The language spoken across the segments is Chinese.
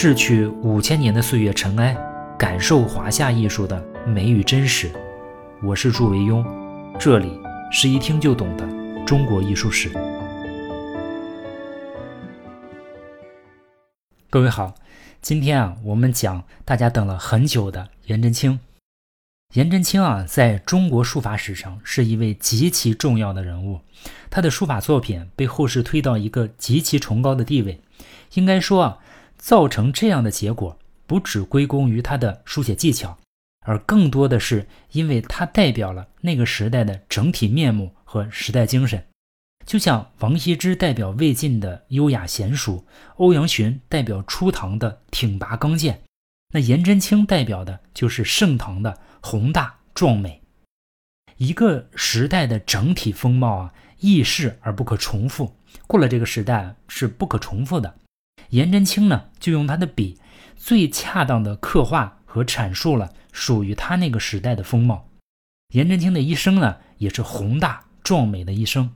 逝去五千年的岁月尘埃，感受华夏艺术的美与真实。我是祝维庸，这里是一听就懂的中国艺术史。各位好，今天啊，我们讲大家等了很久的颜真卿。颜真卿啊，在中国书法史上是一位极其重要的人物，他的书法作品被后世推到一个极其崇高的地位。应该说啊。造成这样的结果，不只归功于他的书写技巧，而更多的是因为他代表了那个时代的整体面目和时代精神。就像王羲之代表魏晋的优雅娴熟，欧阳询代表初唐的挺拔刚健，那颜真卿代表的就是盛唐的宏大壮美。一个时代的整体风貌啊，易逝而不可重复，过了这个时代是不可重复的。颜真卿呢，就用他的笔，最恰当的刻画和阐述了属于他那个时代的风貌。颜真卿的一生呢，也是宏大壮美的一生。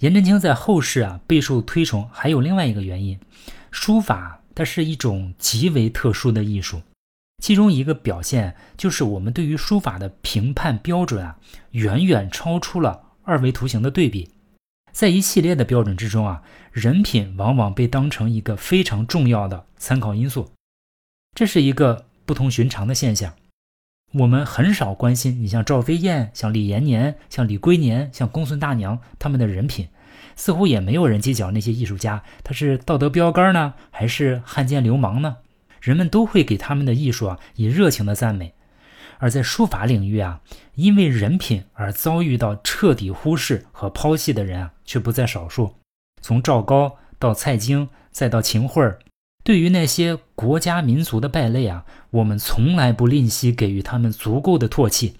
颜真卿在后世啊备受推崇，还有另外一个原因，书法它是一种极为特殊的艺术，其中一个表现就是我们对于书法的评判标准啊，远远超出了二维图形的对比。在一系列的标准之中啊，人品往往被当成一个非常重要的参考因素，这是一个不同寻常的现象。我们很少关心你像赵飞燕、像李延年、像李龟年、像公孙大娘他们的人品，似乎也没有人计较那些艺术家他是道德标杆呢，还是汉奸流氓呢？人们都会给他们的艺术啊以热情的赞美。而在书法领域啊，因为人品而遭遇到彻底忽视和抛弃的人啊，却不在少数。从赵高到蔡京，再到秦桧儿，对于那些国家民族的败类啊，我们从来不吝惜给予他们足够的唾弃。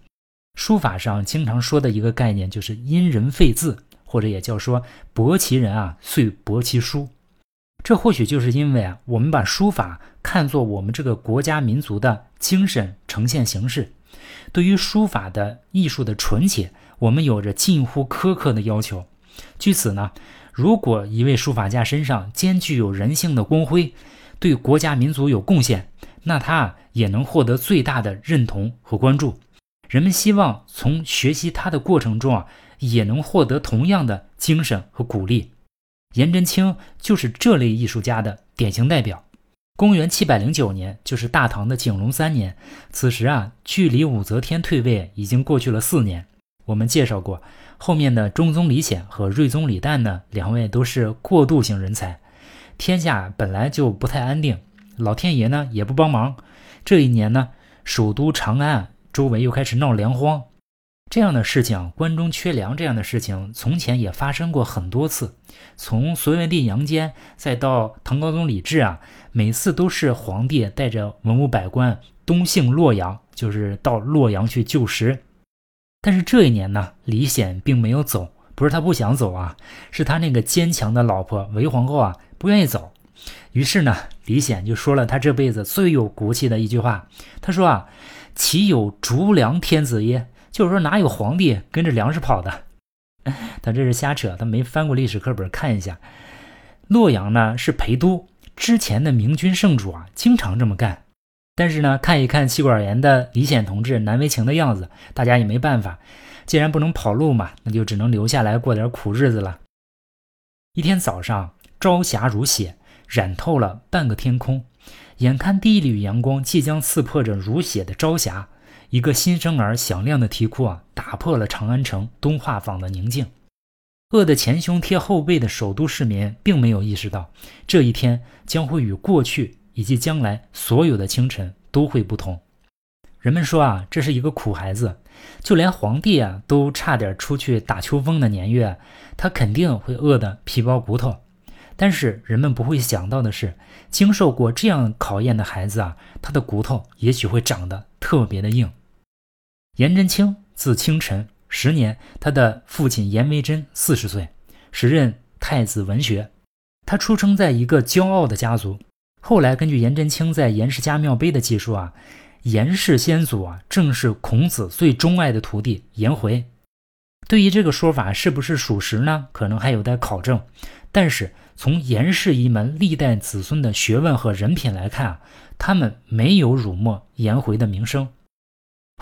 书法上经常说的一个概念就是“因人废字”，或者也叫说“博其人啊，遂博其书”。这或许就是因为啊，我们把书法看作我们这个国家民族的精神呈现形式，对于书法的艺术的纯洁，我们有着近乎苛刻的要求。据此呢，如果一位书法家身上兼具有人性的光辉，对国家民族有贡献，那他也能获得最大的认同和关注。人们希望从学习他的过程中啊，也能获得同样的精神和鼓励。颜真卿就是这类艺术家的典型代表。公元七百零九年，就是大唐的景龙三年，此时啊，距离武则天退位已经过去了四年。我们介绍过，后面的中宗李显和睿宗李旦呢，两位都是过渡型人才。天下本来就不太安定，老天爷呢也不帮忙。这一年呢，首都长安周围又开始闹粮荒。这样的事情，关中缺粮这样的事情，从前也发生过很多次。从隋文帝杨坚，再到唐高宗李治啊，每次都是皇帝带着文武百官东幸洛阳，就是到洛阳去救食。但是这一年呢，李显并没有走，不是他不想走啊，是他那个坚强的老婆韦皇后啊不愿意走。于是呢，李显就说了他这辈子最有骨气的一句话，他说啊：“岂有逐粮天子耶？”就是说，哪有皇帝跟着粮食跑的？他这是瞎扯，他没翻过历史课本看一下。洛阳呢是陪都，之前的明君圣主啊经常这么干。但是呢，看一看气管炎的李显同志难为情的样子，大家也没办法。既然不能跑路嘛，那就只能留下来过点苦日子了。一天早上，朝霞如血，染透了半个天空。眼看第一缕阳光即将刺破这如血的朝霞。一个新生儿响亮的啼哭啊，打破了长安城东画坊的宁静。饿得前胸贴后背的首都市民，并没有意识到这一天将会与过去以及将来所有的清晨都会不同。人们说啊，这是一个苦孩子，就连皇帝啊都差点出去打秋风的年月，他肯定会饿得皮包骨头。但是人们不会想到的是，经受过这样考验的孩子啊，他的骨头也许会长得特别的硬。颜真卿字清晨，时年他的父亲颜维真四十岁，时任太子文学。他出生在一个骄傲的家族。后来根据颜真卿在《颜氏家庙碑》的记述啊，颜氏先祖啊正是孔子最钟爱的徒弟颜回。对于这个说法是不是属实呢？可能还有待考证。但是从颜氏一门历代子孙的学问和人品来看啊，他们没有辱没颜回的名声。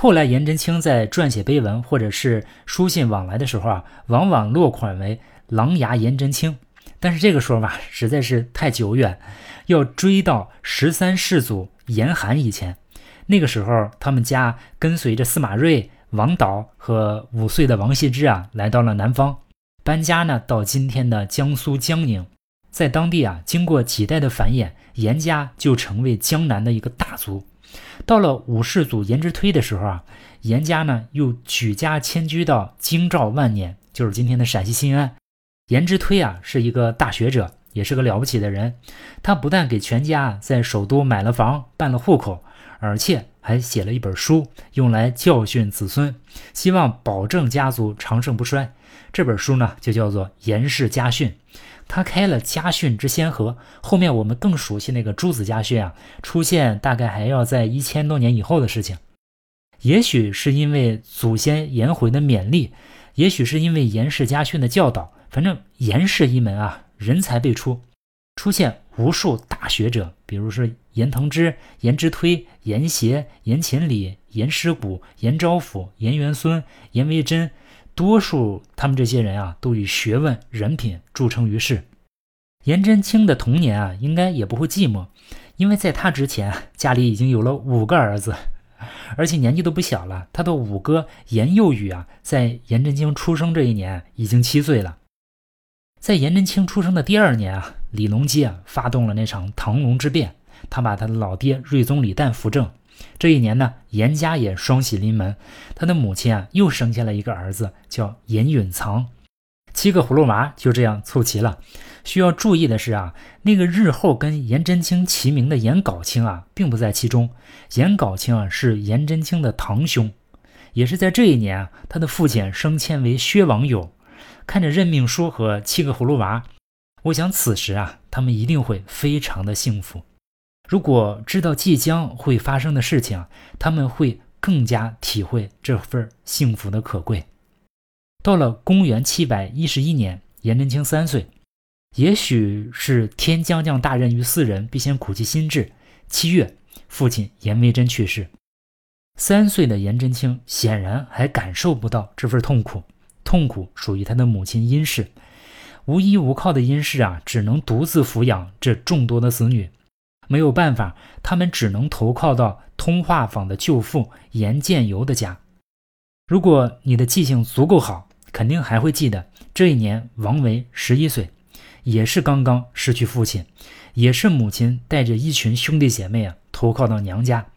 后来颜真卿在撰写碑文或者是书信往来的时候啊，往往落款为琅琊颜真卿。但是这个说法实在是太久远，要追到十三世祖严寒以前。那个时候，他们家跟随着司马睿、王导和五岁的王羲之啊，来到了南方，搬家呢到今天的江苏江宁。在当地啊，经过几代的繁衍，严家就成为江南的一个大族。到了五世祖颜之推的时候啊，严家呢又举家迁居到京兆万年，就是今天的陕西新安。颜之推啊是一个大学者，也是个了不起的人。他不但给全家在首都买了房、办了户口，而且还写了一本书，用来教训子孙，希望保证家族长盛不衰。这本书呢就叫做《颜氏家训》。他开了家训之先河，后面我们更熟悉那个诸子家训啊，出现大概还要在一千多年以后的事情。也许是因为祖先颜回的勉励，也许是因为颜氏家训的教导，反正颜氏一门啊，人才辈出，出现无数大学者，比如说颜腾之、颜之推、颜协、颜勤礼、颜师古、颜昭甫、颜元孙、颜维真。多数他们这些人啊，都以学问、人品著称于世。颜真卿的童年啊，应该也不会寂寞，因为在他之前，家里已经有了五个儿子，而且年纪都不小了。他的五哥颜幼宇啊，在颜真卿出生这一年已经七岁了。在颜真卿出生的第二年啊，李隆基啊发动了那场唐隆之变，他把他的老爹睿宗李旦扶正。这一年呢，严家也双喜临门，他的母亲啊又生下了一个儿子，叫严允藏。七个葫芦娃就这样凑齐了。需要注意的是啊，那个日后跟颜真卿齐名的颜杲卿啊，并不在其中。颜杲卿啊是颜真卿的堂兄，也是在这一年啊，他的父亲升迁为薛王友。看着任命书和七个葫芦娃，我想此时啊，他们一定会非常的幸福。如果知道即将会发生的事情，他们会更加体会这份幸福的可贵。到了公元七百一十一年，颜真卿三岁，也许是天将降大任于斯人，必先苦其心志。七月，父亲颜维真去世。三岁的颜真卿显然还感受不到这份痛苦，痛苦属于他的母亲殷氏。无依无靠的殷氏啊，只能独自抚养这众多的子女。没有办法，他们只能投靠到通化坊的舅父严建游的家。如果你的记性足够好，肯定还会记得这一年王维十一岁，也是刚刚失去父亲，也是母亲带着一群兄弟姐妹啊投靠到娘家。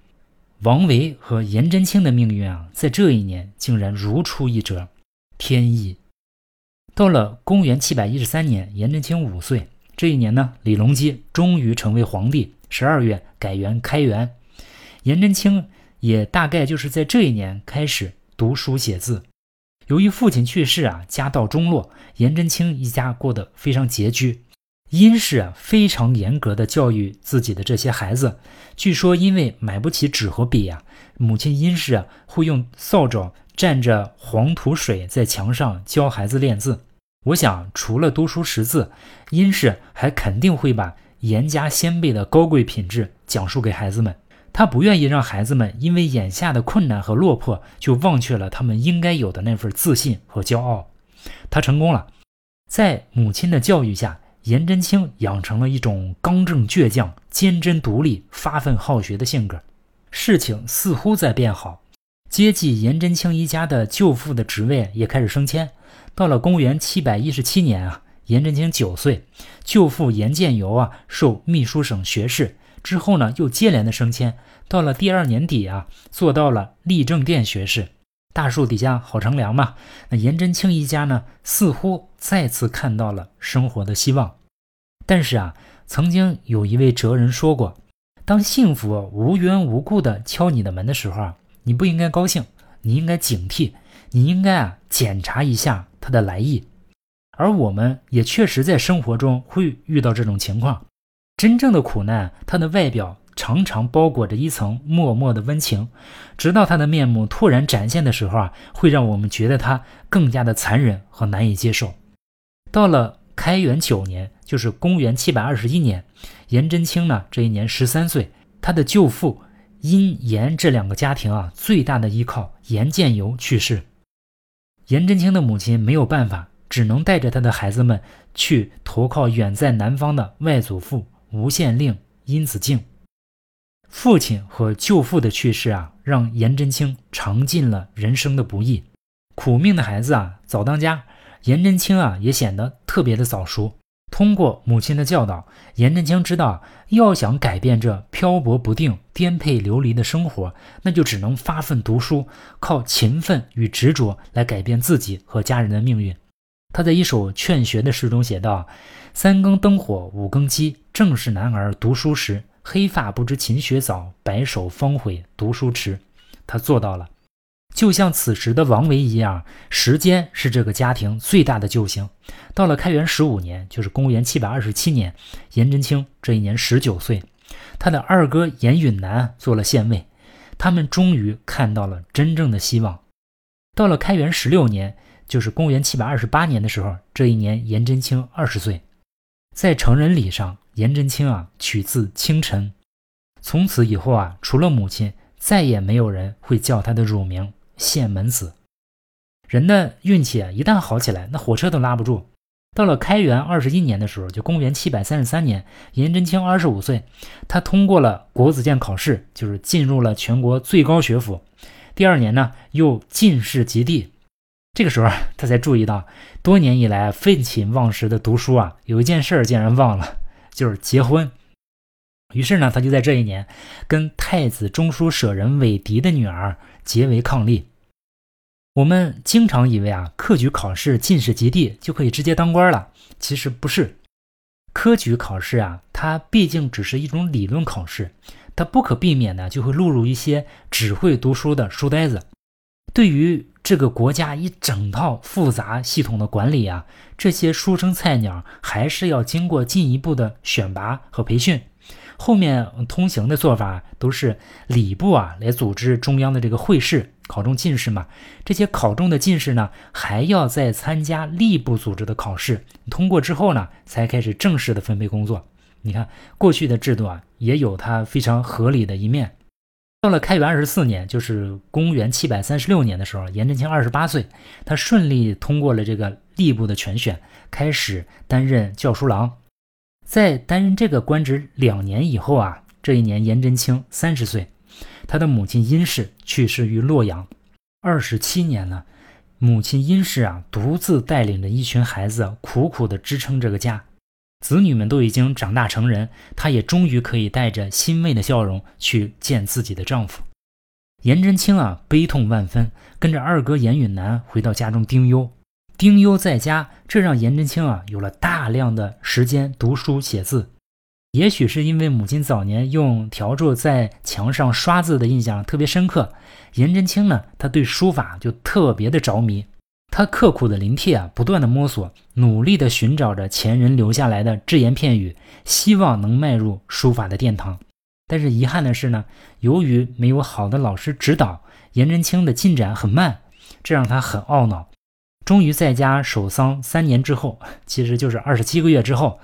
王维和颜真卿的命运啊，在这一年竟然如出一辙，天意。到了公元七百一十三年，颜真卿五岁，这一年呢，李隆基终于成为皇帝。十二月改元开元，颜真卿也大概就是在这一年开始读书写字。由于父亲去世啊，家道中落，颜真卿一家过得非常拮据。殷氏啊，非常严格的教育自己的这些孩子。据说因为买不起纸和笔啊，母亲殷氏啊会用扫帚蘸着黄土水在墙上教孩子练字。我想，除了读书识字，殷氏还肯定会把。严家先辈的高贵品质讲述给孩子们，他不愿意让孩子们因为眼下的困难和落魄就忘却了他们应该有的那份自信和骄傲。他成功了，在母亲的教育下，颜真卿养成了一种刚正倔强、坚贞独立、发奋好学的性格。事情似乎在变好，接济颜真卿一家的舅父的职位也开始升迁。到了公元七百一十七年啊。颜真卿九岁，舅父颜建游啊受秘书省学士，之后呢又接连的升迁，到了第二年底啊做到了立正殿学士。大树底下好乘凉嘛。那颜真卿一家呢似乎再次看到了生活的希望。但是啊，曾经有一位哲人说过，当幸福无缘无故的敲你的门的时候啊，你不应该高兴，你应该警惕，你应该啊检查一下它的来意。而我们也确实在生活中会遇到这种情况，真正的苦难，它的外表常常包裹着一层默默的温情，直到他的面目突然展现的时候啊，会让我们觉得他更加的残忍和难以接受。到了开元九年，就是公元七百二十一年，颜真卿呢这一年十三岁，他的舅父殷颜这两个家庭啊最大的依靠颜建游去世，颜真卿的母亲没有办法，只能带着他的孩子们去投靠远在南方的外祖父吴县令殷子敬。父亲和舅父的去世啊，让颜真卿尝尽了人生的不易，苦命的孩子啊早当家。颜真卿啊，也显得特别的早熟。通过母亲的教导，颜真卿知道，要想改变这漂泊不定、颠沛流离的生活，那就只能发奋读书，靠勤奋与执着来改变自己和家人的命运。他在一首劝学的诗中写道：“三更灯火五更鸡，正是男儿读书时。黑发不知勤学早，白首方悔读书迟。”他做到了。就像此时的王维一样，时间是这个家庭最大的救星。到了开元十五年，就是公元七百二十七年，颜真卿这一年十九岁，他的二哥颜允南做了县尉，他们终于看到了真正的希望。到了开元十六年，就是公元七百二十八年的时候，这一年颜真卿二十岁，在成人礼上，颜真卿啊取自清晨，从此以后啊，除了母亲，再也没有人会叫他的乳名。县门子，人的运气啊，一旦好起来，那火车都拉不住。到了开元二十一年的时候，就公元七百三十三年，颜真卿二十五岁，他通过了国子监考试，就是进入了全国最高学府。第二年呢，又进士及第。这个时候，他才注意到，多年以来废寝忘食的读书啊，有一件事儿竟然忘了，就是结婚。于是呢，他就在这一年，跟太子中书舍人韦迪的女儿结为伉俪。我们经常以为啊，科举考试进士及第就可以直接当官了，其实不是。科举考试啊，它毕竟只是一种理论考试，它不可避免的就会录入一些只会读书的书呆子。对于这个国家一整套复杂系统的管理啊，这些书生菜鸟还是要经过进一步的选拔和培训。后面通行的做法都是礼部啊来组织中央的这个会试，考中进士嘛。这些考中的进士呢，还要再参加吏部组织的考试，通过之后呢，才开始正式的分配工作。你看过去的制度啊，也有它非常合理的一面。到了开元二十四年，就是公元七百三十六年的时候，颜真卿二十八岁，他顺利通过了这个吏部的全选，开始担任校书郎。在担任这个官职两年以后啊，这一年颜真卿三十岁，他的母亲殷氏去世于洛阳。二十七年了，母亲殷氏啊，独自带领着一群孩子，苦苦地支撑这个家。子女们都已经长大成人，她也终于可以带着欣慰的笑容去见自己的丈夫。颜真卿啊，悲痛万分，跟着二哥颜允南回到家中丁忧。丁忧在家，这让颜真卿啊有了大量的时间读书写字。也许是因为母亲早年用笤帚在墙上刷字的印象特别深刻，颜真卿呢，他对书法就特别的着迷。他刻苦的临帖啊，不断的摸索，努力的寻找着前人留下来的只言片语，希望能迈入书法的殿堂。但是遗憾的是呢，由于没有好的老师指导，颜真卿的进展很慢，这让他很懊恼。终于在家守丧三年之后，其实就是二十七个月之后，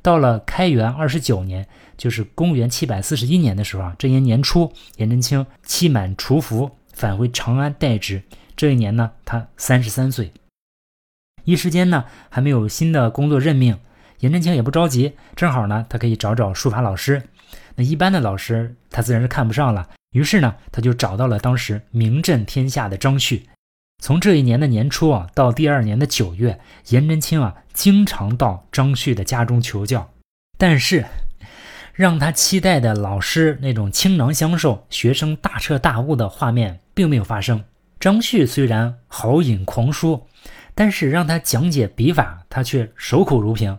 到了开元二十九年，就是公元七百四十一年的时候啊，这年年初，颜真卿期满除服，返回长安代职。这一年呢，他三十三岁。一时间呢，还没有新的工作任命，颜真卿也不着急，正好呢，他可以找找书法老师。那一般的老师，他自然是看不上了。于是呢，他就找到了当时名震天下的张旭。从这一年的年初啊，到第二年的九月，颜真卿啊，经常到张旭的家中求教。但是，让他期待的老师那种倾囊相授、学生大彻大悟的画面，并没有发生。张旭虽然豪饮狂书，但是让他讲解笔法，他却守口如瓶。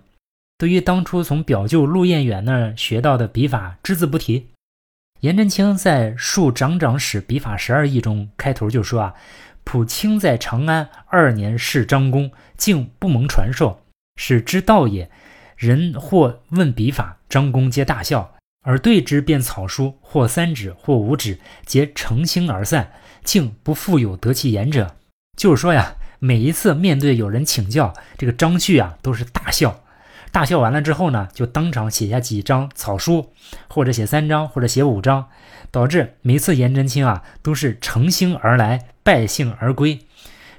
对于当初从表舅陆彦远那儿学到的笔法，只字不提。颜真卿在《述长长史笔法十二义》中开头就说啊。普卿在长安二年侍张公，竟不蒙传授，是之道也。人或问笔法，张公皆大笑。而对之便草书，或三指，或五指，皆成星而散，竟不复有得其言者。就是说呀，每一次面对有人请教，这个张旭啊都是大笑，大笑完了之后呢，就当场写下几张草书，或者写三张，或者写五张，导致每次颜真卿啊都是乘兴而来，败兴而归，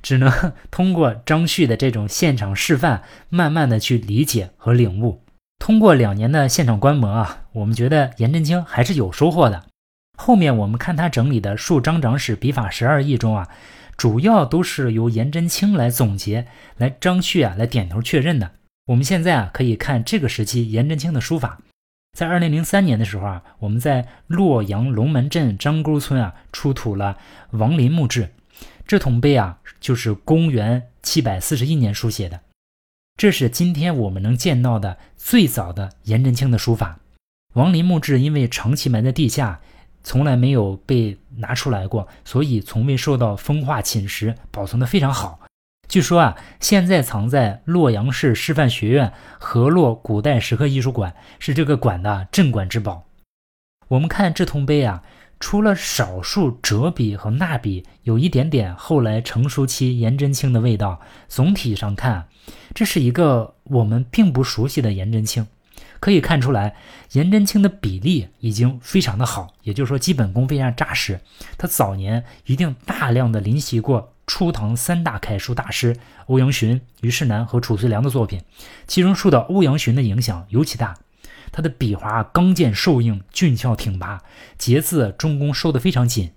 只能通过张旭的这种现场示范，慢慢的去理解和领悟。通过两年的现场观摩啊，我们觉得颜真卿还是有收获的。后面我们看他整理的《述张长史笔法十二义》中啊。主要都是由颜真卿来总结，来张旭啊来点头确认的。我们现在啊可以看这个时期颜真卿的书法。在二零零三年的时候啊，我们在洛阳龙门镇张沟村啊出土了王林墓志，这铜碑啊就是公元七百四十一年书写的，这是今天我们能见到的最早的颜真卿的书法。王林墓志因为长期埋在地下。从来没有被拿出来过，所以从未受到风化侵蚀，保存的非常好。据说啊，现在藏在洛阳市师范学院河洛古代石刻艺术馆，是这个馆的镇馆之宝。我们看这铜碑啊，除了少数折笔和捺笔有一点点后来成熟期颜真卿的味道，总体上看，这是一个我们并不熟悉的颜真卿。可以看出来，颜真卿的比例已经非常的好，也就是说基本功非常扎实。他早年一定大量的临习过初唐三大楷书大师欧阳询、虞世南和褚遂良的作品，其中受到欧阳询的影响尤其大。他的笔划刚健瘦硬、俊俏挺拔，节字中宫收得非常紧。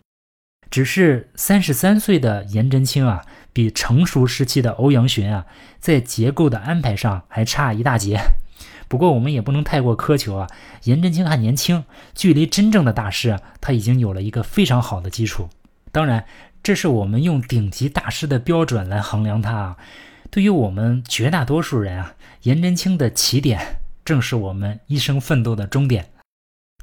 只是三十三岁的颜真卿啊，比成熟时期的欧阳询啊，在结构的安排上还差一大截。不过我们也不能太过苛求啊，颜真卿还年轻，距离真正的大师啊，他已经有了一个非常好的基础。当然，这是我们用顶级大师的标准来衡量他啊。对于我们绝大多数人啊，颜真卿的起点正是我们一生奋斗的终点。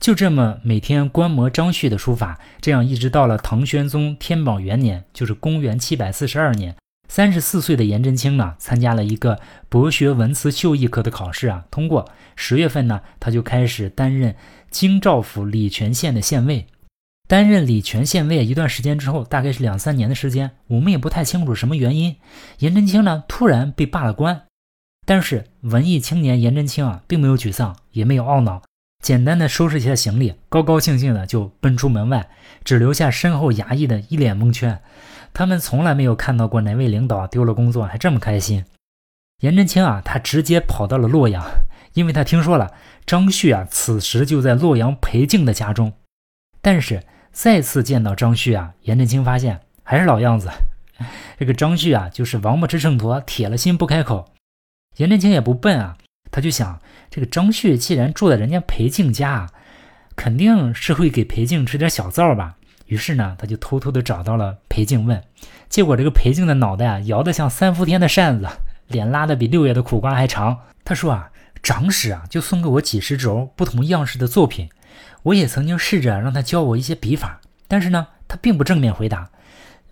就这么每天观摩张旭的书法，这样一直到了唐玄宗天宝元年，就是公元七百四十二年。三十四岁的颜真卿呢，参加了一个博学文辞秀艺科的考试啊，通过。十月份呢，他就开始担任京兆府礼泉县的县尉。担任礼泉县尉一段时间之后，大概是两三年的时间，我们也不太清楚什么原因，颜真卿呢突然被罢了官。但是文艺青年颜真卿啊，并没有沮丧，也没有懊恼，简单的收拾一下行李，高高兴兴的就奔出门外，只留下身后衙役的一脸蒙圈。他们从来没有看到过哪位领导丢了工作还这么开心。颜真卿啊，他直接跑到了洛阳，因为他听说了张旭啊，此时就在洛阳裴静的家中。但是再次见到张旭啊，颜真卿发现还是老样子。这个张旭啊，就是王八吃秤砣，铁了心不开口。颜真卿也不笨啊，他就想，这个张旭既然住在人家裴静家，肯定是会给裴静吃点小灶吧。于是呢，他就偷偷的找到了裴静问，结果这个裴静的脑袋啊摇得像三伏天的扇子，脸拉得比六月的苦瓜还长。他说啊，长史啊就送给我几十轴不同样式的作品，我也曾经试着让他教我一些笔法，但是呢，他并不正面回答，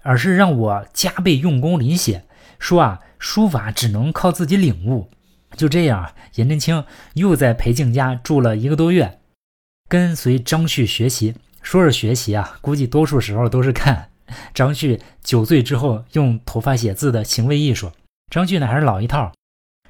而是让我加倍用功临写，说啊，书法只能靠自己领悟。就这样，颜真卿又在裴静家住了一个多月，跟随张旭学习。说是学习啊，估计多数时候都是看 张旭酒醉之后用头发写字的行为艺术。张旭呢还是老一套。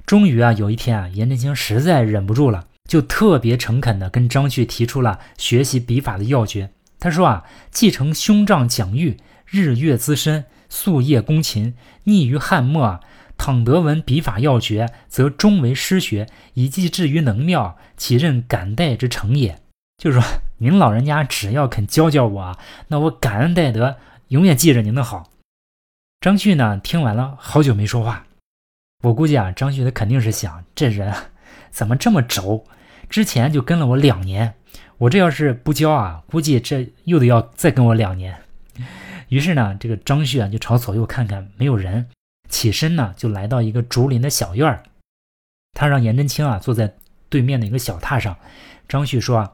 终于啊，有一天啊，颜真卿实在忍不住了，就特别诚恳地跟张旭提出了学习笔法的要诀。他说啊，继承兄长蒋玉日月资深，夙夜躬勤，溺于汉墨，倘得闻笔法要诀，则终为师学，以继至于能妙，岂任敢待之成也。就是说，您老人家只要肯教教我啊，那我感恩戴德，永远记着您的好。张旭呢，听完了，好久没说话。我估计啊，张旭他肯定是想，这人 怎么这么轴？之前就跟了我两年，我这要是不教啊，估计这又得要再跟我两年。于是呢，这个张旭啊，就朝左右看看，没有人，起身呢，就来到一个竹林的小院儿。他让颜真卿啊，坐在对面的一个小榻上。张旭说啊。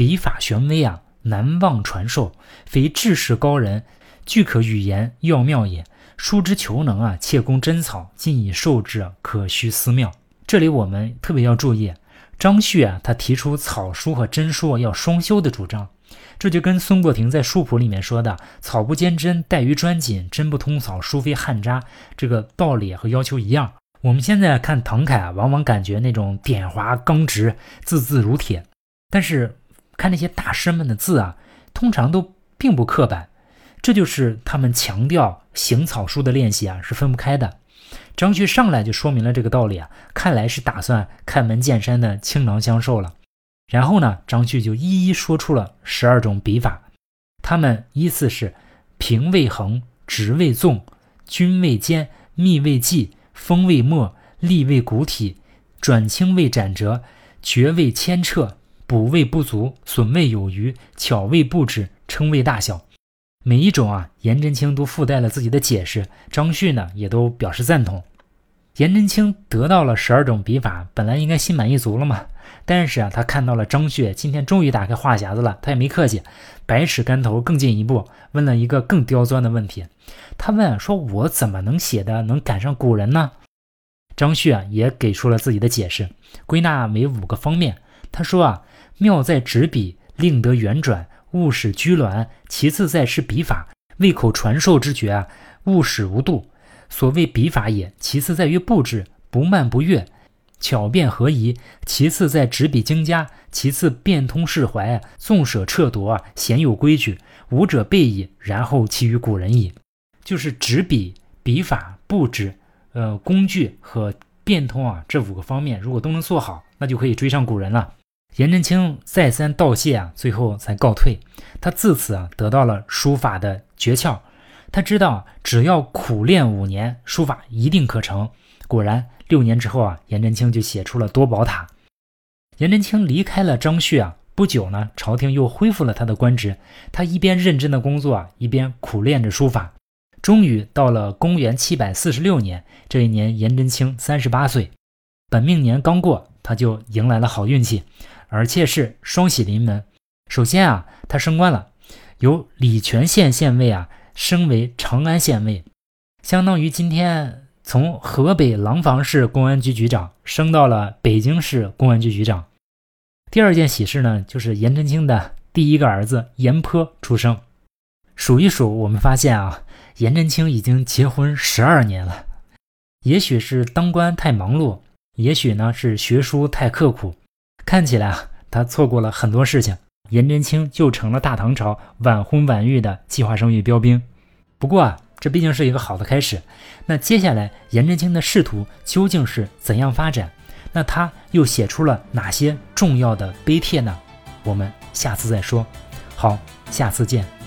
笔法玄微啊，难忘传授，非志士高人俱可语言要妙也。书之求能啊，切攻真草，尽以授之，可须思妙。这里我们特别要注意，张旭啊，他提出草书和真书要双修的主张，这就跟孙过庭在书谱里面说的“草不兼真，怠于专谨；真不通草，书非汉札”这个道理和要求一样。我们现在看唐楷啊，往往感觉那种点滑刚直，字字如铁，但是看那些大师们的字啊，通常都并不刻板。这就是他们强调行草书的练习啊，是分不开的。张旭上来就说明了这个道理啊，看来是打算开门见山的倾囊相授了。然后呢，张旭就一一说出了十二种笔法，他们依次是：平未横，直未纵，均未尖，密未记，锋未没，利未鼓体，转轻未斩折，绝未牵扯，补位不足，损位有余，巧位不止，称谓大小。每一种啊，颜真卿都附带了自己的解释，张旭呢也都表示赞同。颜真卿得到了十二种笔法，本来应该心满意足了嘛。但是啊，他看到了张旭今天终于打开话匣子了，他也没客气，百尺竿头更进一步，问了一个更刁钻的问题。他问说：“我怎么能写的能赶上古人呢？”张旭啊也给出了自己的解释，归纳为五个方面。他说啊，妙在执笔，令得圆转。勿使拘挛，其次在是笔法，胃口传授之绝啊，勿使无度。所谓笔法也，其次在于布置，不慢不越，巧变合宜。其次在执笔精佳，其次变通释怀，纵舍撤夺啊，鲜有规矩。五者备矣，然后其余古人矣。就是执笔、笔法、布置、呃工具和变通啊，这五个方面如果都能做好，那就可以追上古人了。颜真卿再三道谢啊，最后才告退。他自此啊得到了书法的诀窍。他知道只要苦练五年，书法一定可成。果然，六年之后啊，颜真卿就写出了多宝塔。颜真卿离开了张旭啊，不久呢，朝廷又恢复了他的官职。他一边认真的工作啊，一边苦练着书法。终于到了公元七百四十六年，这一年颜真卿三十八岁，本命年刚过，他就迎来了好运气。而且是双喜临门。首先啊，他升官了，由礼泉县县尉啊升为长安县尉，相当于今天从河北廊坊市公安局局长升到了北京市公安局局长。第二件喜事呢，就是颜真卿的第一个儿子颜颇出生。数一数，我们发现啊，颜真卿已经结婚十二年了。也许是当官太忙碌，也许呢是学书太刻苦。看起来啊，他错过了很多事情，颜真卿就成了大唐朝晚婚晚育的计划生育标兵。不过啊，这毕竟是一个好的开始。那接下来，颜真卿的仕途究竟是怎样发展？那他又写出了哪些重要的碑帖呢？我们下次再说。好，下次见。